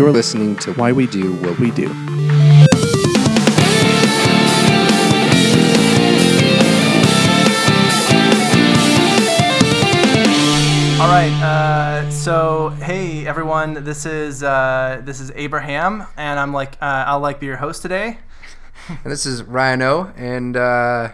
You're listening to Why We Do What We Do. All right. Uh, so, hey everyone, this is uh, this is Abraham, and I'm like uh, I'll like be your host today. And this is Ryan O. And uh,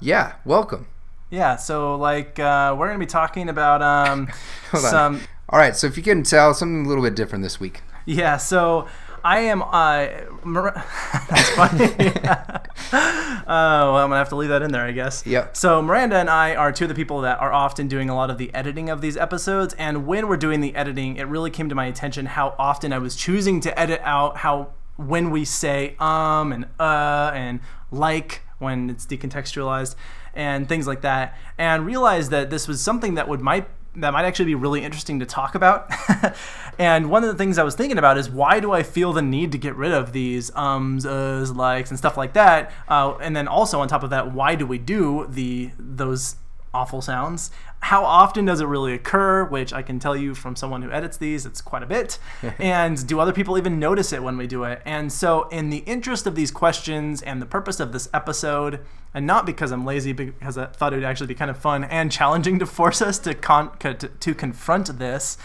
yeah, welcome. Yeah. So, like, uh, we're gonna be talking about um, Hold on. some. All right, so if you can tell, something a little bit different this week. Yeah. So. I am. Uh, Mar- that's funny. uh, well, I'm gonna have to leave that in there, I guess. Yep. So Miranda and I are two of the people that are often doing a lot of the editing of these episodes. And when we're doing the editing, it really came to my attention how often I was choosing to edit out how when we say um and uh and like when it's decontextualized and things like that, and realized that this was something that would might that might actually be really interesting to talk about. and one of the things I was thinking about is why do I feel the need to get rid of these ums, uhs, likes, and stuff like that? Uh, and then also on top of that, why do we do the those awful sounds? How often does it really occur? Which I can tell you from someone who edits these, it's quite a bit. and do other people even notice it when we do it? And so, in the interest of these questions and the purpose of this episode, and not because I'm lazy, because I thought it would actually be kind of fun and challenging to force us to con- to, to confront this,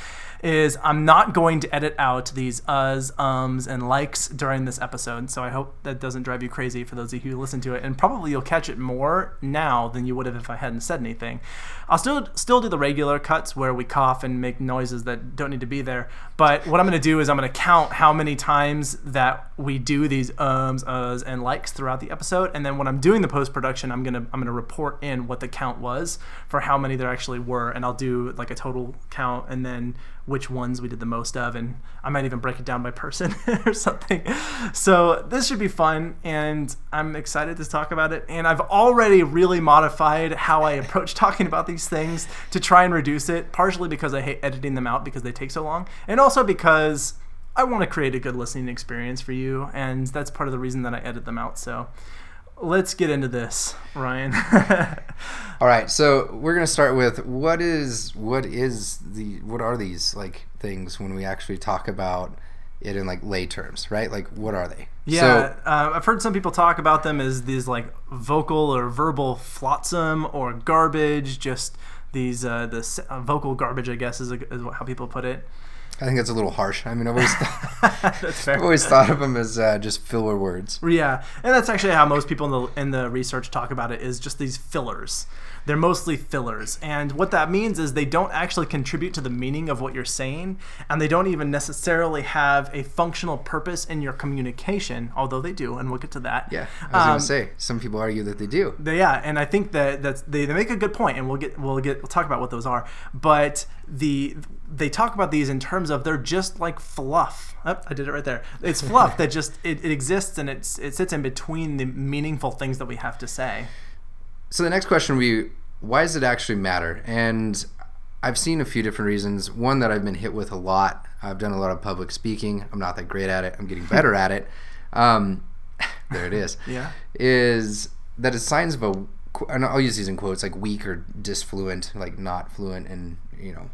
is I'm not going to edit out these uhs, ums, and likes during this episode. So I hope that doesn't drive you crazy for those of you who listen to it, and probably you'll catch it more now than you would have if I hadn't said anything. I'll still still do the regular cuts where we cough and make noises that don't need to be there. But what I'm going to do is I'm going to count how many times that we do these ums, uhs, and likes throughout the episode, and then when I'm doing the post production, I'm gonna I'm gonna report in what the count was for how many there actually were, and I'll do like a total count, and then which ones we did the most of, and I might even break it down by person or something. So this should be fun, and I'm excited to talk about it. And I've already really modified how I approach talking about these things to try and reduce it, partially because I hate editing them out because they take so long, and also because I want to create a good listening experience for you, and that's part of the reason that I edit them out. So let's get into this, Ryan. All right, so we're gonna start with what is what is the what are these like things when we actually talk about it in like lay terms, right? Like what are they? Yeah, uh, I've heard some people talk about them as these like vocal or verbal flotsam or garbage. Just these uh, the uh, vocal garbage, I guess, is, a, is how people put it. I think that's a little harsh. I mean, I've always thought, That's fair. I've always thought of them as uh, just filler words. Yeah, and that's actually how most people in the in the research talk about it is just these fillers. They're mostly fillers, and what that means is they don't actually contribute to the meaning of what you're saying, and they don't even necessarily have a functional purpose in your communication, although they do, and we'll get to that. Yeah, I was Um, gonna say some people argue that they do. They- yeah, and I think that that's they, they make a good point, and we'll get we'll get we'll talk about what those are. But the they talk about these in terms of they're just like fluff. Oh, I did it right there. It's fluff that just it, it exists and it's it sits in between the meaningful things that we have to say. So the next question be why does it actually matter? And I've seen a few different reasons. One that I've been hit with a lot. I've done a lot of public speaking. I'm not that great at it. I'm getting better at it. Um, there it is. Yeah. Is that it's signs of a, and I'll use these in quotes, like weak or disfluent, like not fluent and, you know,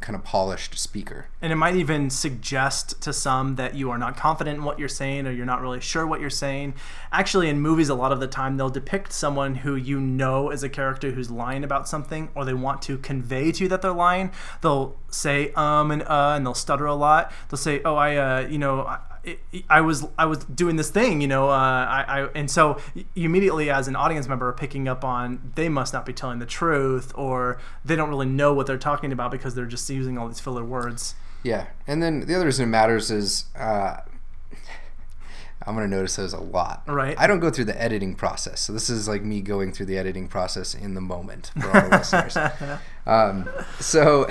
kind of polished speaker. And it might even suggest to some that you are not confident in what you're saying or you're not really sure what you're saying. Actually, in movies, a lot of the time, they'll depict someone who you know is a character who's lying about something or they want to convey to you that they're lying. They'll say um and uh and they'll stutter a lot. They'll say, oh, I, uh, you know, I, I was I was doing this thing, you know, uh, I, I and so you immediately as an audience member are picking up on they must not be telling the truth or they don't really know what they're talking about because they're just using all these filler words. Yeah, and then the other reason it matters is uh, I'm gonna notice those a lot. Right. I don't go through the editing process, so this is like me going through the editing process in the moment for all the listeners. Um, so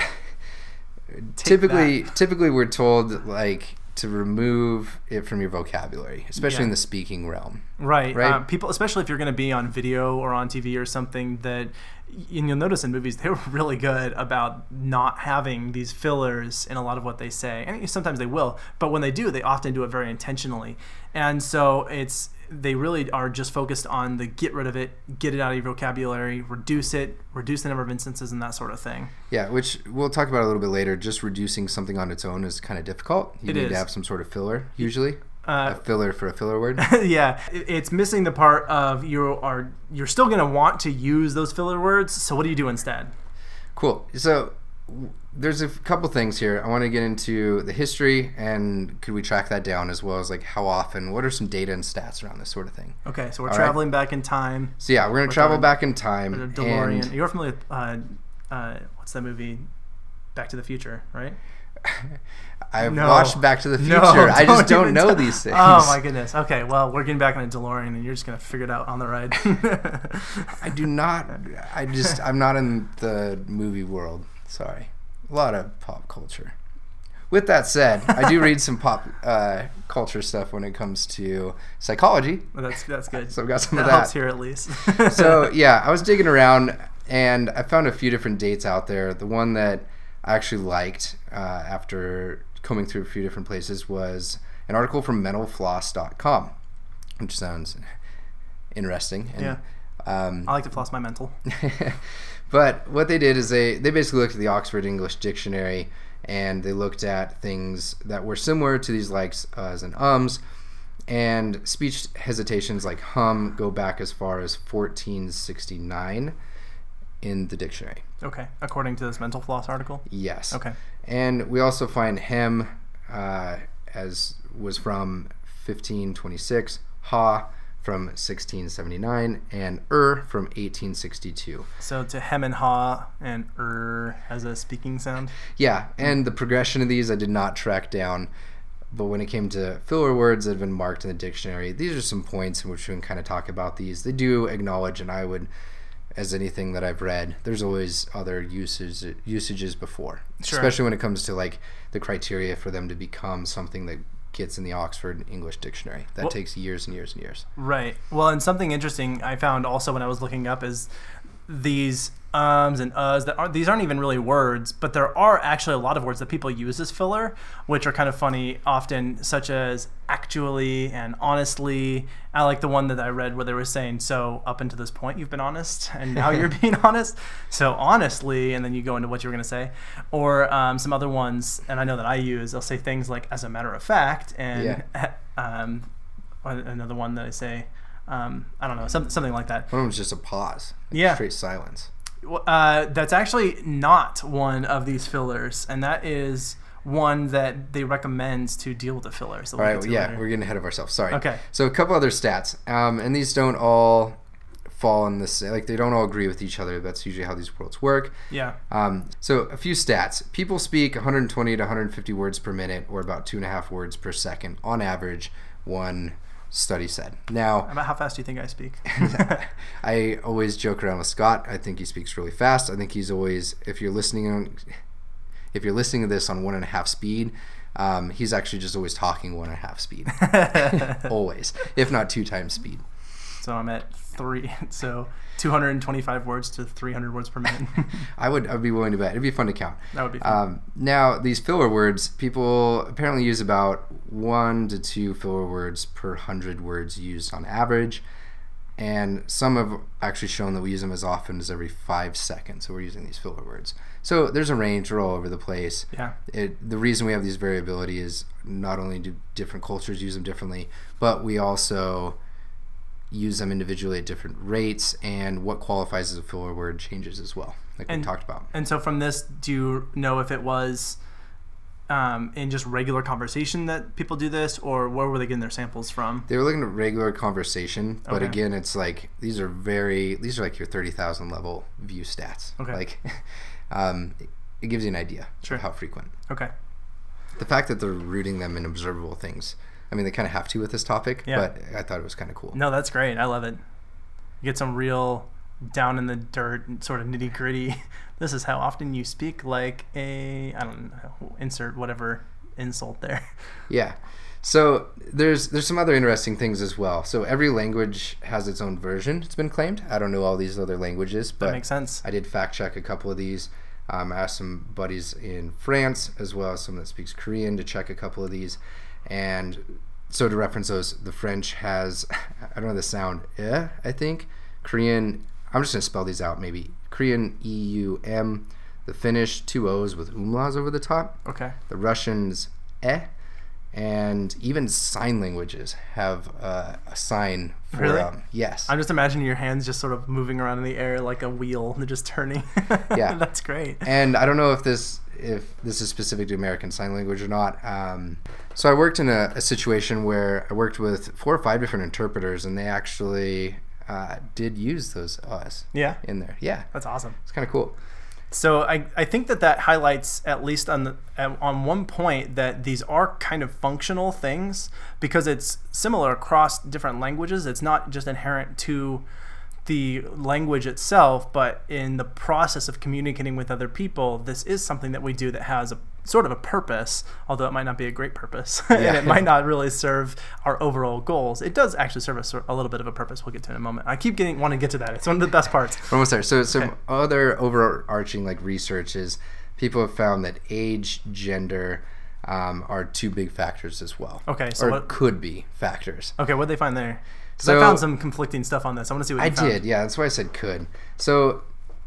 typically, typically we're told like to remove it from your vocabulary, especially Yeah. in the speaking realm. Right. Right. Uh, people, especially if you're going to be on video or on TV or something that and you'll notice in movies they were really good about not having these fillers in a lot of what they say and sometimes they will but when they do they often do it very intentionally and so it's they really are just focused on the get rid of it get it out of your vocabulary reduce it reduce the number of instances and that sort of thing Yeah, which we'll talk about a little bit later. Just reducing something on its own is kind of difficult. You It need is. to have some sort of filler, usually. uh, a filler for a filler word. yeah, it's missing the part of you are you're still going to want to use those filler words. So what do you do instead? Cool. So there's a couple things here. I want to get into the history and could we track that down as well as like how often, what are some data and stats around this sort of thing. Okay, so we're All right. traveling back in time. So yeah, we're gonna travel on back in time. DeLorean. You're familiar with uh, uh, what's that movie? Back to the Future, right? I've No. watched Back to the Future. No, I just don't know t- these things. Oh my goodness. Okay, well we're getting back in a DeLorean, and you're just gonna figure it out on the ride. I do not. I just. I'm not in the movie world. Sorry. A lot of pop culture. With that said, I do read some pop uh, culture stuff when it comes to psychology. Well, that's that's good. So I've got some that of helps that. here at least. so yeah, I was digging around and I found a few different dates out there. The one that I actually liked uh, after combing through a few different places was an article from mentalfloss.com, which sounds interesting. And, Yeah. Um, I like to floss my mental. But what they did is they, they basically looked at the Oxford English Dictionary and they looked at things that were similar to these likes, uhs, and ums. And speech hesitations like hum go back as far as 1469 in the dictionary. Okay, according to this mental floss article. Yes. Okay. And we also find hem uh, as was from 1526, ha from 1679, and er from 1862. So to hem and ha and er as a speaking sound. Yeah, and the progression of these I did not track down. But when it came to filler words that have been marked in the dictionary, these are some points in which we can kind of talk about these. They do acknowledge, and I would, as anything that I've read, there's always other uses usages before, Sure. especially when it comes to like the criteria for them to become something that gets in the Oxford English Dictionary. That Well- takes years and years and years. Right. Well, and something interesting I found also when I was looking up is these ums and uhs that aren't these aren't even really words, but there are actually a lot of words that people use as filler, which are kind of funny often, such as actually and honestly. I like the one that I read where they were saying, so up until this point you've been honest and now you're being honest. So honestly, and then you go into what you were going to say. Or um, some other ones, and I know that I use, they'll say things like as a matter of fact and um, another one that I say, um, I don't know, some, something like that. One of them was just a pause. like Yeah. Straight silence. Well, Uh, that's actually not one of these fillers, and that is one that they recommend to deal with the fillers. All we'll right, to yeah, later. we're getting ahead of ourselves. Sorry. Okay. So a couple other stats, um, and these don't all fall in this. Like they don't all agree with each other. That's usually how these worlds work. Yeah. Um, so a few stats: people speak 120 to 150 words per minute, or about two and a half words per second on average. One study said. Now, About how fast do you think I speak? I always joke around with Scott. I think he speaks really fast. I think he's always, if you're listening on, if you're listening to this on one and a half speed, um, he's actually just always talking one and a half speed, always, if not two times speed. So I'm at three. So 225 words to 300 words per minute. I would, I'd be willing to bet. It'd be fun to count. that would be fun. Um, now, these filler words, people apparently use about one to two filler words per hundred words used on average. And some have actually shown that we use them as often as every five seconds. So we're using these filler words. So there's a range. All over the place. yeah. It, the reason we have these variability is not only do different cultures use them differently, but we also use them individually at different rates, and what qualifies as a filler word changes as well, like And- we talked about. And so from this, do you know if it was um, in just regular conversation that people do this, or where were they getting their samples from? They were looking at regular conversation, but Okay. again, it's like these are very these are like your thirty thousand level view stats. Okay. Like, um, it, it gives you an idea Sure. of how frequent. Okay. The fact that they're rooting them in observable things. I mean, they kind of have to with this topic, Yeah. but I thought it was kind of cool. No, that's great. I love it. You get some real down in the dirt sort of nitty gritty. This is how often you speak like a I don't know insert whatever insult there. Yeah. So there's there's some other interesting things as well. So every language has its own version. It's been claimed. I don't know all these other languages, but That makes sense. I did fact check a couple of these. Um, I asked some buddies in France as well as someone that speaks Korean to check a couple of these, and so to reference those, the French has I don't know the sound eh I think Korean. I'm just gonna spell these out maybe Korean E U M. The Finnish two O's with umlauts over the top Okay. the Russians eh, and even sign languages have uh, a sign for Really? um, yes. I'm just imagining your hands just sort of moving around in the air like a wheel. They're just turning. Yeah. That's great. and I don't know if this if this is specific to American Sign Language or not. Um, so I worked in a, a situation where I worked with four or five different interpreters, and they actually uh, did use those us Yeah. in there. Yeah, That's awesome. it's kind of cool. So I, I think that that highlights at least on the on one point that these are kind of functional things because it's similar across different languages. It's not just inherent to the language itself, but in the process of communicating with other people, this is something that we do that has a sort of a purpose, although it might not be a great purpose, and it might not really serve our overall goals. It does actually serve a, a little bit of a purpose. We'll get to in a moment. I keep getting want to get to that. It's one of the best parts. We're almost there. So some Okay. other overarching like research is people have found that age, gender, um, are two big factors as well. Okay, so or what- could be factors. Okay, what did they find there? Because I found some conflicting stuff on this. I want to see what I found. did, yeah. That's why I said could. So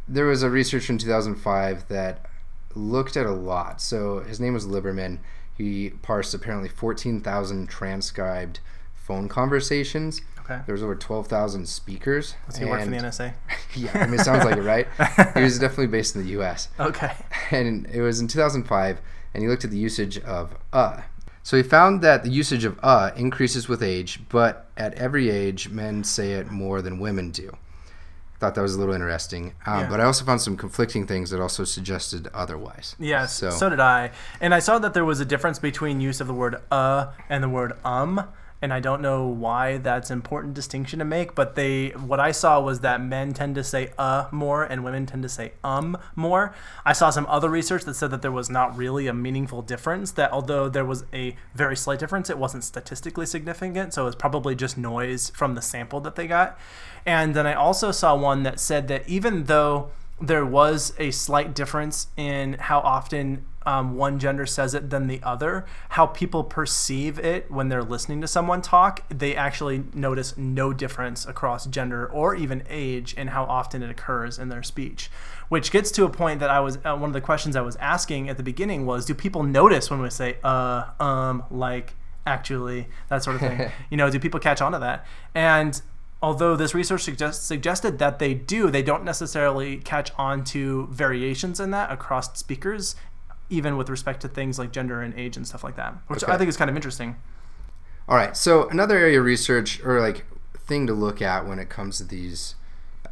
there was a researcher in 2005 that looked at a lot. So his name was Liberman. He parsed apparently 14,000 transcribed phone conversations. Okay. There was over 12,000 speakers. Does he work for the NSA? Yeah, I mean, it sounds like it, right? he was definitely based in the U.S. Okay. and it was in 2005 and he looked at the usage of uh so he found that the usage of uh increases with age but at every age men say it more than women do thought that was a little interesting um, Yeah. but i also found some conflicting things that also suggested otherwise Yes, so, so. did I. And I saw that there was a difference between use of the word uh and the word um. And I don't know why that's an important distinction to make, but they what I saw was that men tend to say uh more and women tend to say um more. I saw some other research that said that there was not really a meaningful difference, that although there was a very slight difference, it wasn't statistically significant, so it was probably just noise from the sample that they got. And then I also saw one that said that even though there was a slight difference in how often um, one gender says it than the other. How people perceive it when they're listening to someone talk, they actually notice no difference across gender or even age in how often it occurs in their speech. Which gets to a point that I was uh, one of the questions I was asking at the beginning was, do people notice when we say uh, um, like, actually, that sort of thing? you know, do people catch on to that? And although this research suggest, suggested that they do, they don't necessarily catch on to variations in that across speakers, even with respect to things like gender and age and stuff like that, which Okay. I think is kind of interesting. all right so another area of research or like thing to look at when it comes to these uh,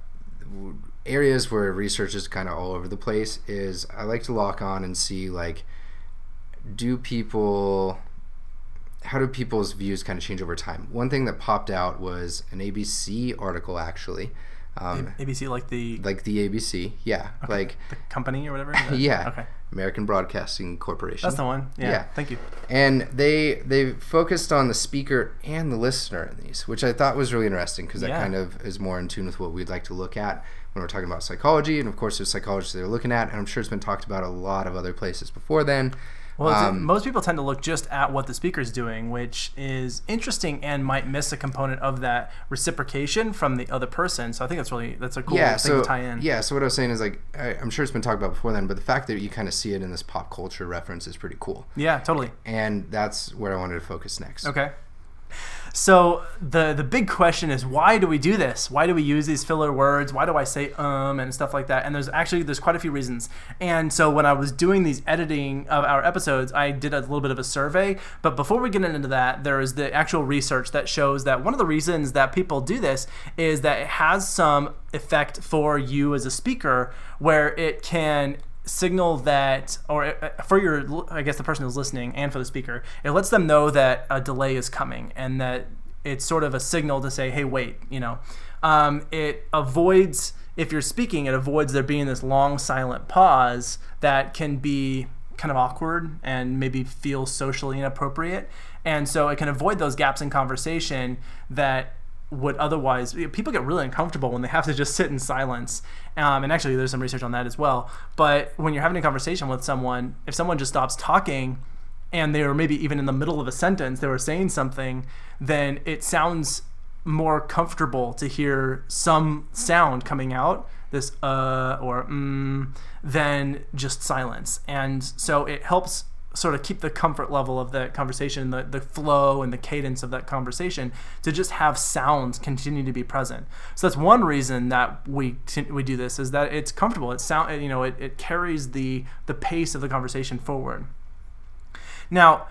areas where research is kind of all over the place is I like to lock on and see like do people how do people's views kind of change over time? One thing that popped out was an ABC article actually. Um, ABC, like the, like the ABC, yeah, like the company or whatever? yeah, Okay. American Broadcasting Corporation. That's the one. Yeah. Yeah. Thank you. and they they focused on the speaker and the listener in these, which I thought was really interesting because that Yeah. kind of is more in tune with what we'd like to look at when we're talking about psychology. And of course, there's psychology they're looking at, and I'm sure it's been talked about a lot of other places before then. Well, Um, most people tend to look just at what the speaker's doing, which is interesting and might miss a component of that reciprocation from the other person. So I think that's really that's a cool yeah, thing so to tie in. yeah, so what I was saying is like I, I'm sure it's been talked about before then, but the fact that you kind of see it in this pop culture reference is pretty cool, Yeah, totally. and that's where I wanted to focus next. Okay. So the the big question is why do we do this? Why do we use these filler words? Why do I say um and stuff like that? And there's actually there's quite a few reasons. And so when I was doing these editing of our episodes, I did a little bit of a survey. But before we get into that, there is the actual research that shows that one of the reasons that people do this is that it has some effect for you as a speaker where it can signal that or uh, for your i guess the person who's listening and for the speaker it lets them know that a delay is coming and that it's sort of a signal to say hey wait you know um, it avoids if you're speaking it avoids there being this long silent pause that can be kind of awkward and maybe feel socially inappropriate. And so it can avoid those gaps in conversation that would otherwise people get really uncomfortable when they have to just sit in silence. Um, and actually there's some research on that as well. But when you're having a conversation with someone if someone just stops talking and they were maybe even in the middle of a sentence they were saying something then it sounds more comfortable to hear some sound coming out this uh or mm than just silence. And so it helps sort of keep the comfort level of the conversation, the, the flow and the cadence of that conversation to just have sounds continue to be present. So that's one reason that we we do this is that it's comfortable. It sound you know it, it carries the the pace of the conversation forward. Now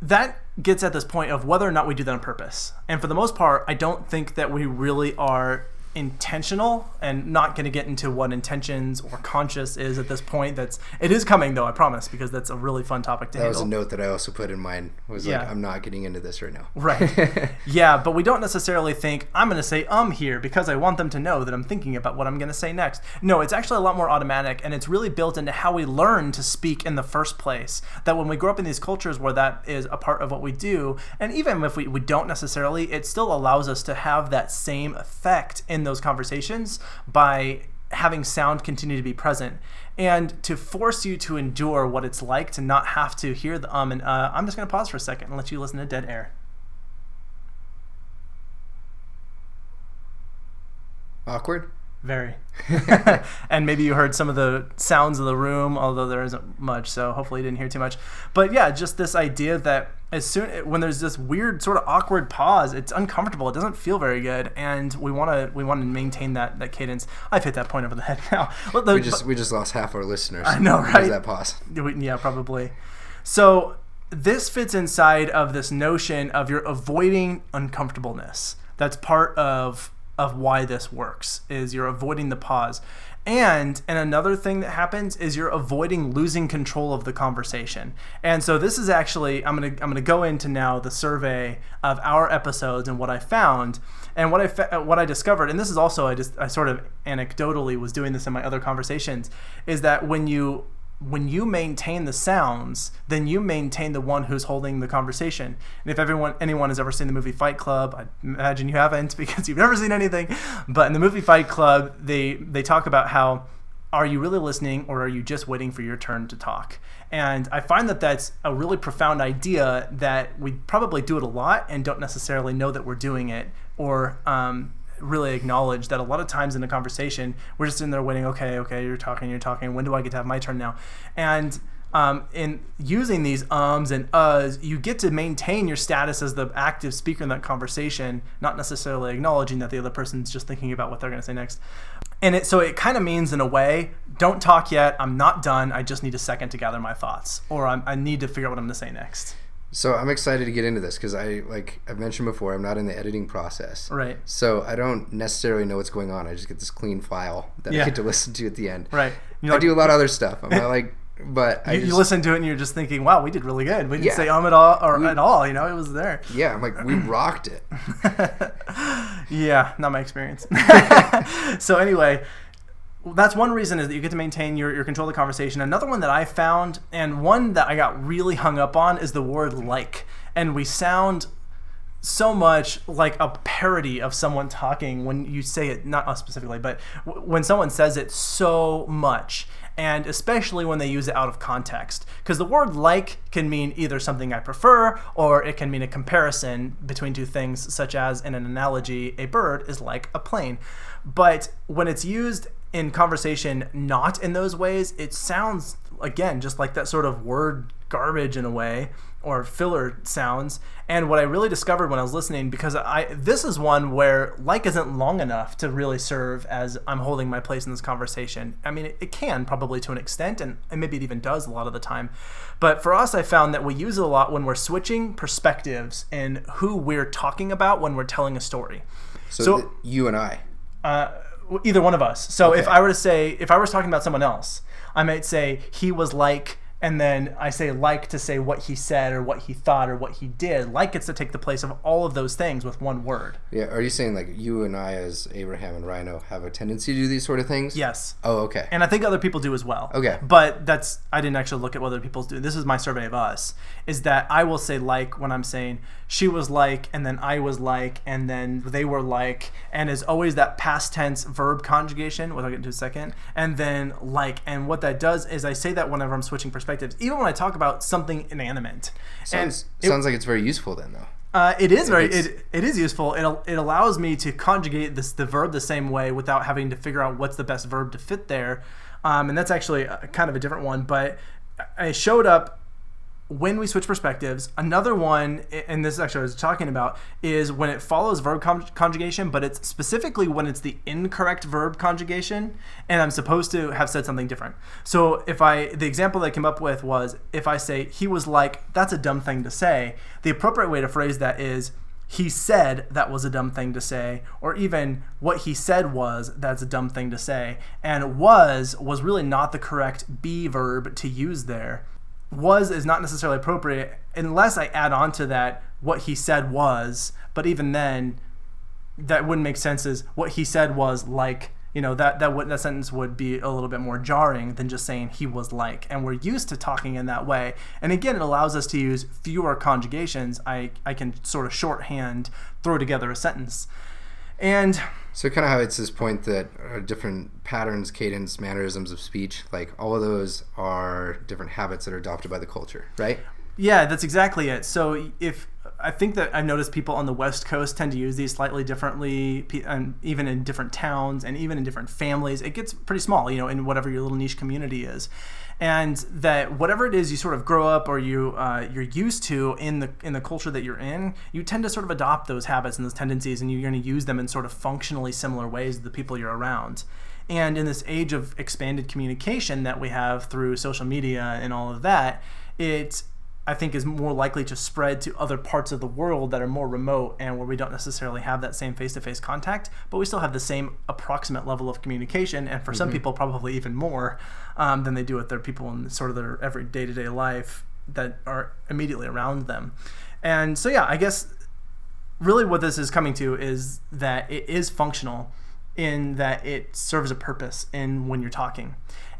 that gets at this point of whether or not we do that on purpose. And for the most part, I don't think that we really are intentional and not going to get into what intentions or conscious is at this point. That's it is coming though i promise because that's a really fun topic to that handle. was a note that i also put in mine. Was Yeah. like i'm not getting into this right now. Right. Yeah but we don't necessarily think i'm going to say um here because i want them to know that i'm thinking about what i'm going to say next. No it's actually a lot more automatic and it's really built into how we learn to speak in the first place. That when we grow up in these cultures where that is a part of what we do and even if we, we don't necessarily it still allows us to have that same effect in those conversations by having sound continue to be present and to force you to endure what it's like to not have to hear the um and uh i'm just going to pause for a second and let you listen to dead air awkward Very. and maybe you heard some of the sounds of the room, although there isn't much, so hopefully you didn't hear too much. But yeah, just this idea that as soon when there's this weird sort of awkward pause, it's uncomfortable. It doesn't feel very good, and we want to we want to maintain that that cadence. I've hit that point over the head now. Let the- we just we just lost half our listeners I know, right? that pause yeah, probably. So this fits inside of this notion of you're avoiding uncomfortableness. That's part of of why this works is you're avoiding the pause. And and another thing that happens is you're avoiding losing control of the conversation. And so this is actually I'm to I'm to go into now the survey of our episodes and what I found and what I fa- uh, what I discovered and this is also I just I sort of anecdotally was doing this in my other conversations is that when you when you maintain the sounds, then you maintain the one who's holding the conversation. And if everyone anyone has ever seen the movie Fight Club, I imagine you haven't because you've never seen anything. But in the movie Fight Club, they they talk about how are you really listening or are you just waiting for your turn to talk? And I find that that's a really profound idea that we probably do it a lot and don't necessarily know that we're doing it or um, really acknowledge that a lot of times in a conversation we're just in there waiting okay okay you're talking you're talking when do i get to have my turn now? And um, in using these ums and uhs you get to maintain your status as the active speaker in that conversation not necessarily acknowledging that the other person's just thinking about what they're going to say next. And it so it kind of means in a way don't talk yet i'm not done i just need a second to gather my thoughts or I'm, i need to figure out what i'm going to say next so i'm excited to get into this because i like i've mentioned before i'm not in the editing process right so i don't necessarily know what's going on i just get this clean file that Yeah. i get to listen to at the end right You're i like- do a lot of other stuff i'm not like but I you, just, you listen to it and you're just thinking, "Wow, we did really good. We didn't Yeah. say um at all or at all. You know, it was there." yeah i'm like we rocked it Yeah, not my experience. so anyway, that's one reason is that you get to maintain your, your control of the conversation. Another one that I found, and one that I got really hung up on, is the word like. And we sound so much like a parody of someone talking when you say it, not us specifically, but w- when someone says it so much. And especially when they use it out of context. Because the word like can mean either something I prefer or it can mean a comparison between two things, such as in an analogy, a bird is like a plane. But when it's used in conversation not in those ways, it sounds, again, just like that sort of word garbage in a way or filler sounds. And what I really discovered when I was listening, because I this is one where like isn't long enough to really serve as I'm holding my place in this conversation. I mean, it, it can probably to an extent, and, and maybe it even does a lot of the time. But for us, I found that we use it a lot when we're switching perspectives and who we're talking about when we're telling a story. so, So- you and i Uh, either one of us. So if I were to say, if I was talking about someone else, I might say he was like and then I say like to say what he said or what he thought or what he did. Like gets to take the place of all of those things with one word. Yeah, are you saying like you and I, as Abraham and Ryan O, have a tendency to do these sort of things? Yes. Oh, okay. And I think other people do as well. Okay. But that's I didn't actually look at what other people's do. This is my survey of us. Is that I will say like when I'm saying she was like and then I was like and then they were like and is always that past tense verb conjugation, which I'll get into in a second, and then like and what that does is I say that whenever I'm switching perspectives, even when I talk about something inanimate. sounds and it- sounds like it's very useful then, though. uh, it is very it, it is useful. It, it allows me to conjugate this the verb the same way without having to figure out what's the best verb to fit there, um, and that's actually a, kind of a different one. But I showed up when we switch perspectives. Another one, and this is actually I was talking about, is when it follows verb con- conjugation, but it's specifically when it's the incorrect verb conjugation, and I'm supposed to have said something different. So if I, the example that I came up with was if I say he was like, that's a dumb thing to say. The appropriate way to phrase that is he said that was a dumb thing to say, or even what he said was that's a dumb thing to say. And was was really not the correct be verb to use there. Was is not necessarily appropriate unless I add on to that what he said was, but even then, that wouldn't make sense as what he said was like you know that that would that sentence would be a little bit more jarring than just saying he was like. And we're used to talking in that way. And again it allows us to use fewer conjugations. I i can sort of shorthand throw together a sentence and So kind of how it's this point that uh, different patterns, cadence, mannerisms of speech, like all of those are different habits that are adopted by the culture, right? Yeah, that's exactly it. So if I think that I've noticed people on the West Coast tend to use these slightly differently, and even in different towns and even in different families, it gets pretty small, you know, in whatever your little niche community is, and that whatever it is you sort of grow up or you uh, you're used to in the in the culture that you're in, you tend to sort of adopt those habits and those tendencies, and you're going to use them in sort of functionally similar ways to the people you're around. And in this age of expanded communication that we have through social media and all of that, it I think is more likely to spread to other parts of the world that are more remote and where we don't necessarily have that same face-to-face contact, but we still have the same approximate level of communication, and for some people probably even more um, than they do with their people in sort of their every day-to-day life that are immediately around them. And so yeah, I guess really what this is coming to is that it is functional in that it serves a purpose in when you're talking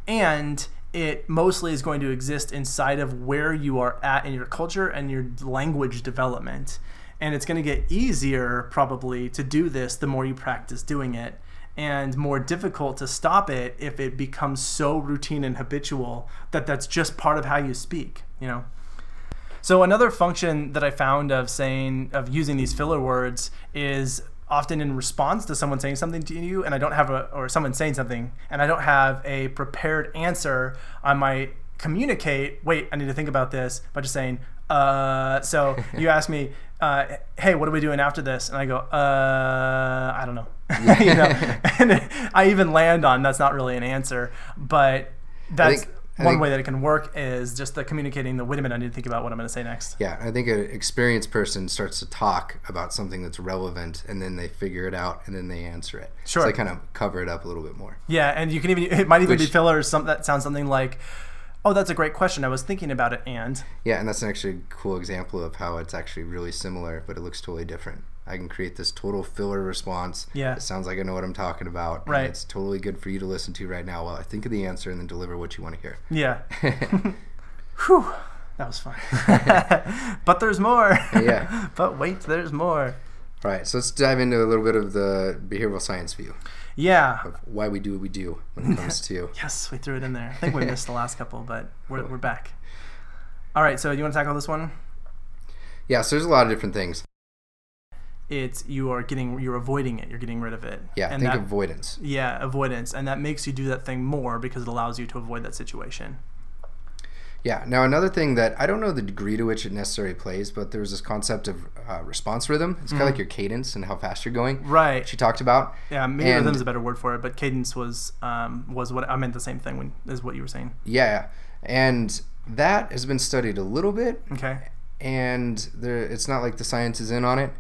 and it mostly is going to exist inside of where you are at in your culture and your language development. And it's going to get easier probably to do this the more you practice doing it and more difficult to stop it if it becomes so routine and habitual that that's just part of how you speak you know? So another function that I found of saying of using these filler words is often in response to someone saying something to you and I don't have a or someone saying something and I don't have a prepared answer, I might communicate, wait, I need to think about this by just saying, uh so you ask me, uh, hey, what are we doing after this? And I go, uh I don't know. you know. and I even land on that's not really an answer, but that's I one think- way that it can work is just the communicating the wait a minute, I need to think about what I'm going to say next. Yeah, I think an experienced person starts to talk about something that's relevant, and then they figure it out, and then they answer it. Sure. So they kind of cover it up a little bit more. Yeah, and you can even it might even be filler or some that sounds something like, "Oh, that's a great question. I was thinking about it." And Yeah, and that's an actually cool example of how it's actually really similar, but it looks totally different. I can create this total filler response. Yeah. It sounds like I know what I'm talking about. and Right. it's totally good for you to listen to right now while I think of the answer and then deliver what you want to hear. yeah, whew, that was fun. but there's more. Yeah. but wait, there's more. All right, so let's dive into a little bit of the behavioral science view Yeah. of why we do what we do when it comes to. Yes, we threw it in there. I think we missed the last couple, but we're, we're back. All right, so you want to tackle this one? Yeah, so there's a lot of different things. It's you are getting you're avoiding it. You're getting rid of it. Yeah, and think that, avoidance. yeah avoidance, and that makes you do that thing more because it allows you to avoid that situation. Yeah. Now another thing that I don't know the degree to which it necessarily plays, but there's this concept of uh, response rhythm. It's kind of like your cadence and how fast you're going. Mm-hmm. Right. she talked about. Yeah, maybe And- rhythm's a better word for it, but cadence was um, was what I meant. The same thing when, is what you were saying. Yeah, and that has been studied a little bit, Okay. and there, it's not like the science is in on it,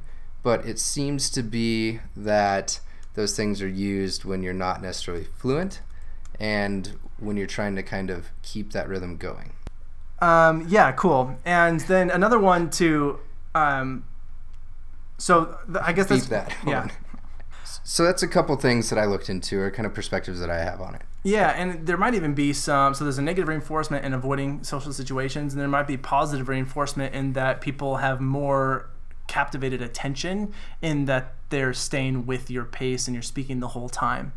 but it seems to be that those things are used when you're not necessarily fluent, and when you're trying to kind of keep that rhythm going. Um, yeah, cool. And then another one to, um, so th- I guess that's that. Hold yeah. on. So that's a couple things that I looked into, or kind of perspectives that I have on it. Yeah, and there might even be some. So there's a negative reinforcement in avoiding social situations, and there might be positive reinforcement in that people have more captivated attention in that they're staying with your pace and you're speaking the whole time.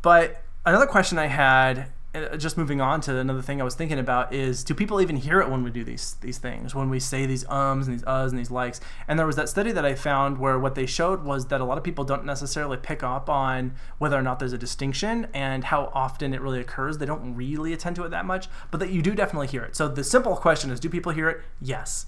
But another question I had, uh, just moving on to another thing I was thinking about, is do people even hear it when we do these these things? When we say these ums and these uhs and these likes? And there was that study that I found where what they showed was that a lot of people don't necessarily pick up on whether or not there's a distinction and how often it really occurs. They don't really attend to it that much, but that you do definitely hear it. So the simple question is, do people hear it? Yes.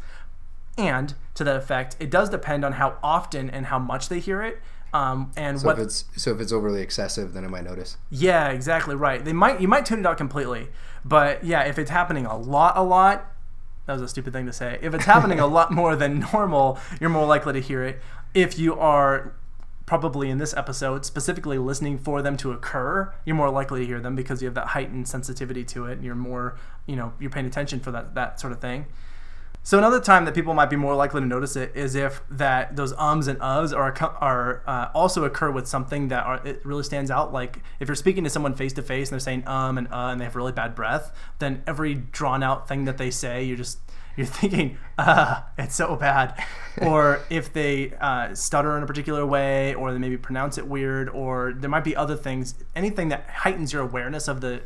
And to that effect, it does depend on how often and how much they hear it. Um, and So what if it's so if it's overly excessive, then I might notice. yeah, exactly right. They might you might tune it out completely, but yeah, if it's happening a lot, a lot, that was a stupid thing to say. If it's happening a lot more than normal, you're more likely to hear it. If you are probably in this episode specifically listening for them to occur, you're more likely to hear them because you have that heightened sensitivity to it, and you're more, you know, you're paying attention for that that sort of thing. So another time that people might be more likely to notice it is if that those ums and uhs are are uh, also occur with something that are, it really stands out. Like if you're speaking to someone face to face and they're saying um and uh and they have really bad breath, then every drawn out thing that they say, you're just you're thinking, uh, it's so bad. or if they uh, stutter in a particular way, or they maybe pronounce it weird, or there might be other things. Anything that heightens your awareness of the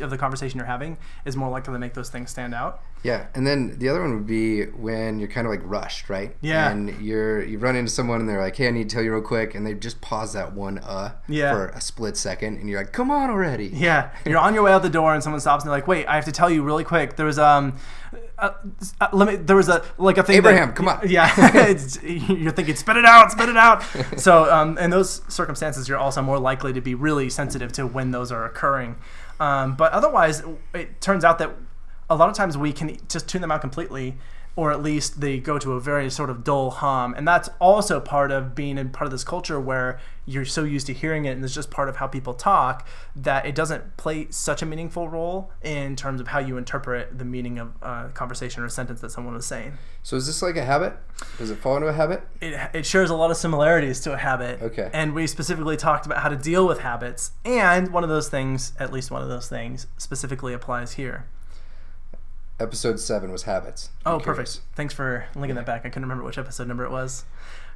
of the conversation you're having is more likely to make those things stand out. Yeah, and then the other one would be when you're kind of like rushed, right? Yeah. And you're you run into someone and they're like, "Hey, I need to tell you real quick," and they just pause that one uh Yeah. for a split second, and you're like, "Come on already!" Yeah, you're on your way out the door, and someone stops and they're like, "Wait, I have to tell you really quick. There was um, uh, uh, let me. There was a like a thing. Abraham, that, come on. Yeah, it's, you're thinking, spit it out, spit it out. so um, in those circumstances, you're also more likely to be really sensitive to when those are occurring. Um, but otherwise, it turns out that a lot of times we can just tune them out completely or at least they go to a very sort of dull hum and that's also part of being in part of this culture where you're so used to hearing it and it's just part of how people talk that it doesn't play such a meaningful role in terms of how you interpret the meaning of a conversation or a sentence that someone was saying So is this like a habit? Does it fall into a habit? it, it shares a lot of similarities to a habit. Okay. And we specifically talked about how to deal with habits. And one of those things, at least one of those things, specifically applies here. Episode seven was habits. I'm Oh, curious. perfect. Thanks for linking that back. I couldn't remember which episode number it was.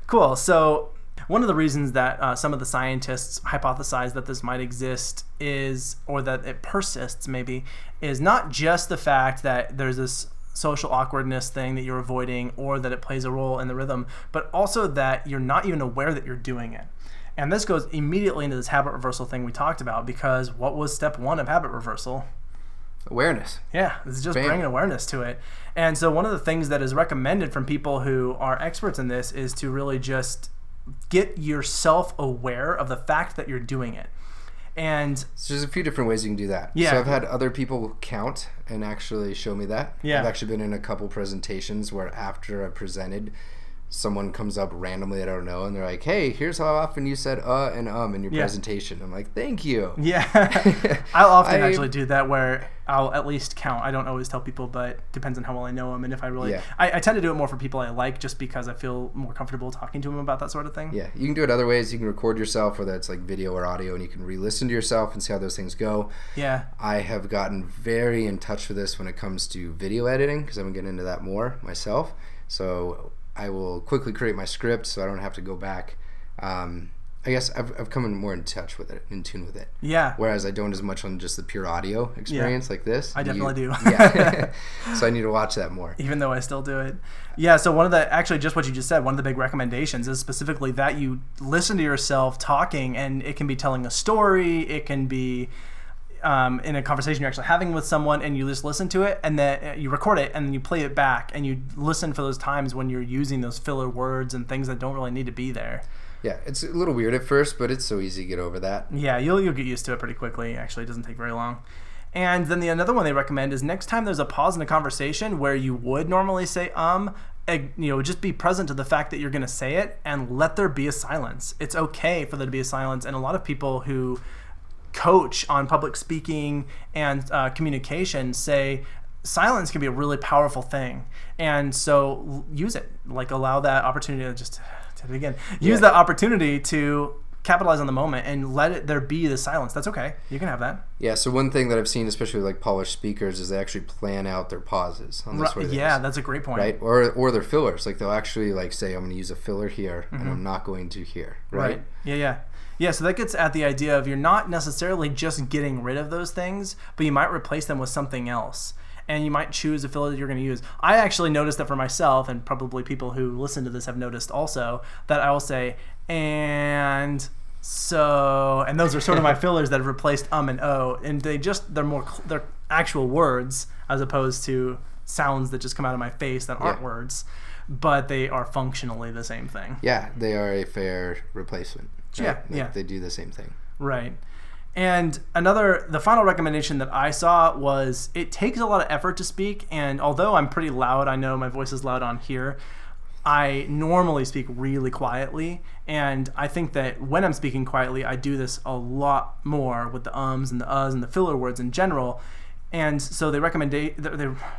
Cool. So, one of the reasons that uh, some of the scientists hypothesize that this might exist is, or that it persists maybe, is not just the fact that there's this social awkwardness thing that you're avoiding or that it plays a role in the rhythm, but also that you're not even aware that you're doing it. And this goes immediately into this habit reversal thing we talked about because what was step one of habit reversal? Awareness. Yeah, this is just Bam. bringing awareness to it. And so, one of the things that is recommended from people who are experts in this is to really just get yourself aware of the fact that you're doing it. And So there's a few different ways you can do that. Yeah. So I've had other people count and actually show me that. Yeah. I've actually been in a couple presentations where after I presented, someone comes up randomly I don't know and they're like, "Hey, here's how often you said uh and um in your Yeah. presentation." I'm like, "Thank you." yeah, I'll often I- actually do that where I'll at least count. I don't always tell people, but depends on how well I know them and if I really. Yeah. I, I tend to do it more for people I like just because I feel more comfortable talking to them about that sort of thing. Yeah, you can do it other ways. You can record yourself, whether it's like video or audio, and you can re-listen to yourself and see how those things go. Yeah. I have gotten very in touch with this when it comes to video editing because I'm getting into that more myself. So I will quickly create my script so I don't have to go back. Um, I guess I've, I've come in more in touch with it, in tune with it. Yeah. Whereas I don't as much on just the pure audio experience like this. I definitely do. yeah. so I need to watch that more. even though I still do it. Yeah, so one of the actually just what you just said, one of the big recommendations is specifically that you listen to yourself talking and it can be telling a story, it can be um, in a conversation you're actually having with someone and you just listen to it and then uh, you record it and then you play it back and you listen for those times when you're using those filler words and things that don't really need to be there. Yeah, it's a little weird at first, but it's so easy to get over that. Yeah, you'll you'll get used to it pretty quickly. Actually, it doesn't take very long. And then the another one they recommend is next time there's a pause in a conversation where you would normally say um, you know, just be present to the fact that you're going to say it and let there be a silence. It's okay for there to be a silence, and a lot of people who coach on public speaking and uh, communication say silence can be a really powerful thing, and so use it. Like allow that opportunity to just did it again. Use Yeah. that opportunity to capitalize on the moment and let it there be the silence. That's okay. You can have that. Yeah. So one thing that I've seen, especially with like polished speakers, is they actually plan out their pauses on the Ri- sort of yeah, that's a great point. right? Or or their fillers. Like they'll actually like say, I'm going to use a filler here, and I'm not going to here. Right. Mm-hmm. Right. Yeah, yeah. Yeah, so that gets at the idea of you're not necessarily just getting rid of those things, but you might replace them with something else. And you might choose a filler that you're going to use. I actually noticed that for myself, and probably people who listen to this have noticed also, that I will say, and so, and those are sort of my fillers that have replaced um and oh, and they just, they're more, they're actual words as opposed to sounds that just come out of my face that aren't Yeah. words, but they are functionally the same thing. Yeah, they are a fair replacement. right? Yeah, Like, yeah. They do the same thing. Right. And another, the final recommendation that I saw was it takes a lot of effort to speak. And although I'm pretty loud, I know my voice is loud on here. I normally speak really quietly. And I think that when I'm speaking quietly, I do this a lot more with the ums and the uhs and the filler words in general. And so they recommend they,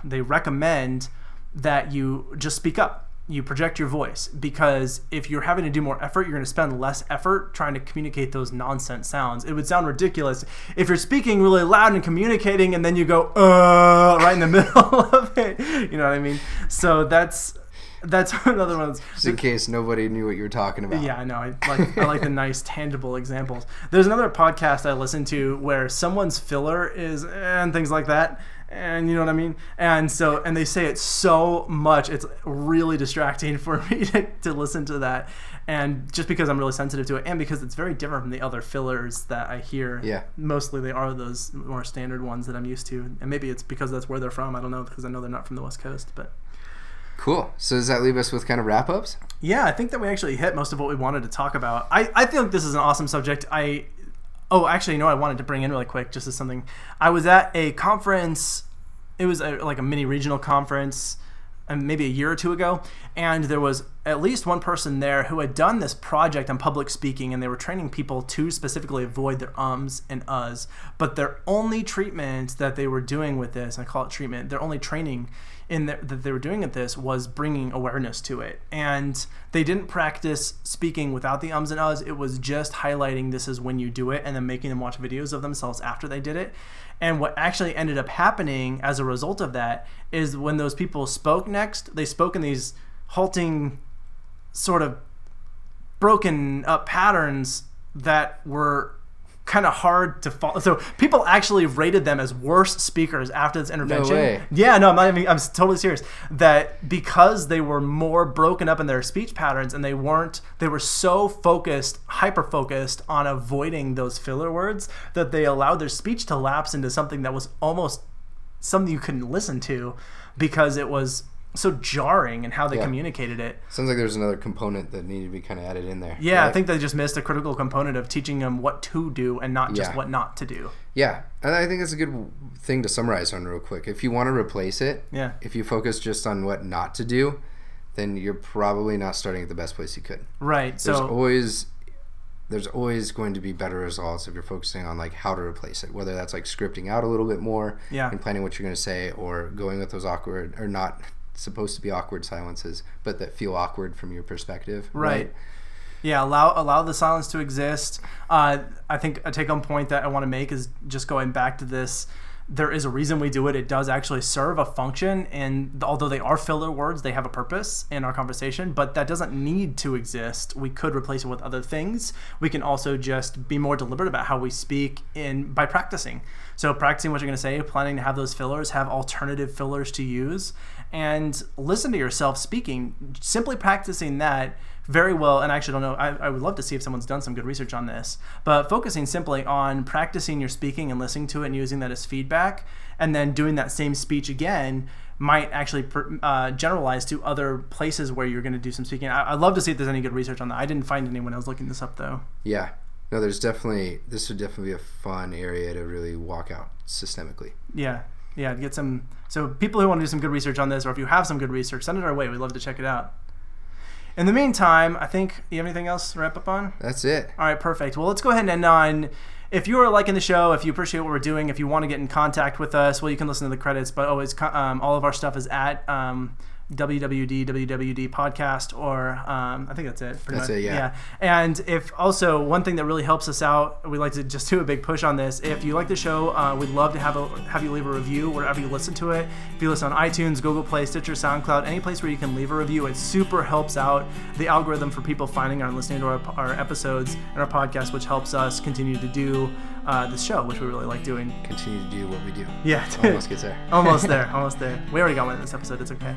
they recommend that you just speak up. You project your voice because if you're having to do more effort, you're going to spend less effort trying to communicate those nonsense sounds. It would sound ridiculous if you're speaking really loud and communicating and then you go uh right in the middle of it. You know what I mean? So that's that's another one. That's, Just in case nobody knew what you were talking about. yeah, I know. I like I like the nice tangible examples. There's another podcast I listen to where someone's filler is and things like that. And you know what I mean? And so and they say it so much, it's really distracting for me to, to listen to that. And just because I'm really sensitive to it and because it's very different from the other fillers that I hear. Yeah. Mostly they are those more standard ones that I'm used to. And maybe it's because that's where they're from. I don't know because I know they're not from the West Coast, but Cool. So does that leave us with kind of wrap ups? Yeah, I think that we actually hit most of what we wanted to talk about. I, I feel like this is an awesome subject. I oh actually you know I wanted to bring in really quick just as something. I was at a conference. It was a, like a mini regional conference, um, maybe a year or two ago, and there was at least one person there who had done this project on public speaking, and they were training people to specifically avoid their ums and uhs. But their only treatment that they were doing with this, I call it treatment, their only training in the, that they were doing at this was bringing awareness to it. And they didn't practice speaking without the ums and uhs. It was just highlighting this is when you do it and then making them watch videos of themselves after they did it. And what actually ended up happening as a result of that is when those people spoke next, they spoke in these halting, sort of broken up patterns that were kind of hard to follow. So people actually rated them as worse speakers after this intervention. No way. Yeah, no, I'm not even, I'm totally serious. That because they were more broken up in their speech patterns and they weren't, they were so focused, hyper focused on avoiding those filler words that they allowed their speech to lapse into something that was almost something you couldn't listen to because it was so jarring in how they Yeah. communicated it. Sounds like there's another component that needed to be kind of added in there. Yeah, I think they just missed a critical component of teaching them what to do and not just Yeah. what not to do. Yeah, and I think that's a good thing to summarize on real quick. If you want to replace it, Yeah. if you focus just on what not to do, then you're probably not starting at the best place you could. Right. There's So always there's always going to be better results if you're focusing on like how to replace it, whether that's like scripting out a little bit more Yeah. and planning what you're going to say, or going with those awkward or not supposed to be awkward silences, but that feel awkward from your perspective. Right. yeah, allow allow the silence to exist. Uh, I think a take home point that I want to make is just going back to this. There is a reason we do it. It does actually serve a function, and although they are filler words, they have a purpose in our conversation. But that doesn't need to exist. We could replace it with other things. We can also just be more deliberate about how we speak in by practicing. So practicing what you're going to say, planning to have those fillers, have alternative fillers to use, and listen to yourself speaking. Simply practicing that very well, and I actually don't know. I, I would love to see if someone's done some good research on this, but focusing simply on practicing your speaking and listening to it and using that as feedback, and then doing that same speech again might actually uh, generalize to other places where you're going to do some speaking. I, I'd love to see if there's any good research on that. I didn't find anyone when I was looking this up though. Yeah. No, there's definitely this would definitely be a fun area to really walk out systemically. Yeah, yeah, get some. So people who want to do some good research on this, or if you have some good research, send it our way. We'd love to check it out. In the meantime, I think you have anything else to wrap up on? That's it. All right, perfect. Well, let's go ahead and end on if you are liking the show, if you appreciate what we're doing, if you want to get in contact with us, well, you can listen to the credits, but always um, all of our stuff is at um, WWD WWD podcast, or um, I think that's it. pretty That's much. it, yeah. And if also one thing that really helps us out, we'd like to just do a big push on this. If you like the show, uh, we'd love to have a have you leave a review wherever you listen to it. If you listen on iTunes, Google Play, Stitcher, SoundCloud, any place where you can leave a review, it super helps out the algorithm for people finding our and listening to our, our episodes and our podcast, which helps us continue to do uh, this show, which we really like doing. Continue to do what we do. Yeah, Almost gets there. almost there, almost there. We already got one in this episode. It's okay.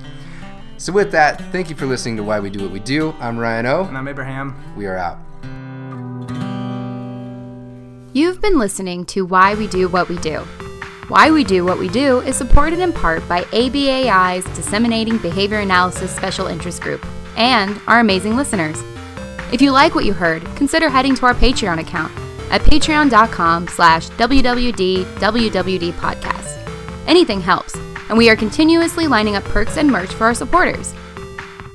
So with that, thank you for listening to Why We Do What We Do. I'm Ryan O. And I'm Abraham. We are out. You've been listening to Why We Do What We Do. Why We Do What We Do is supported in part by ABAI's Disseminating Behavior Analysis Special Interest Group and our amazing listeners. If you like what you heard, consider heading to our Patreon account at patreon.com slash podcast. Anything helps, and we are continuously lining up perks and merch for our supporters.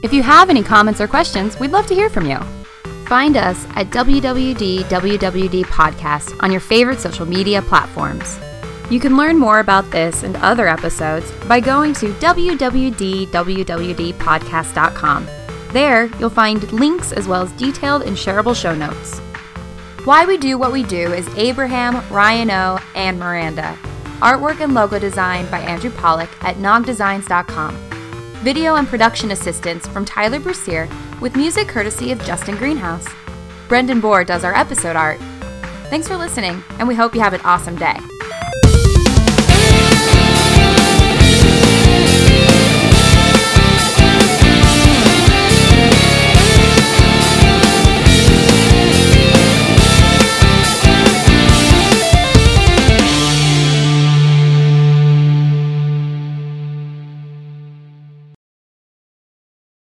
If you have any comments or questions, we'd love to hear from you. Find us at WWD Podcast on your favorite social media platforms. You can learn more about this and other episodes by going to www.wwdpodcast.com. There, you'll find links as well as detailed and shareable show notes. Why We Do What We Do is Abraham, Ryan O, and Miranda. Artwork and logo design by Andrew Pollock at nogdesigns.com. Video and production assistance from Tyler Brussier with music courtesy of Justin Greenhouse. Brendan Bohr does our episode art. Thanks for listening, and we hope you have an awesome day.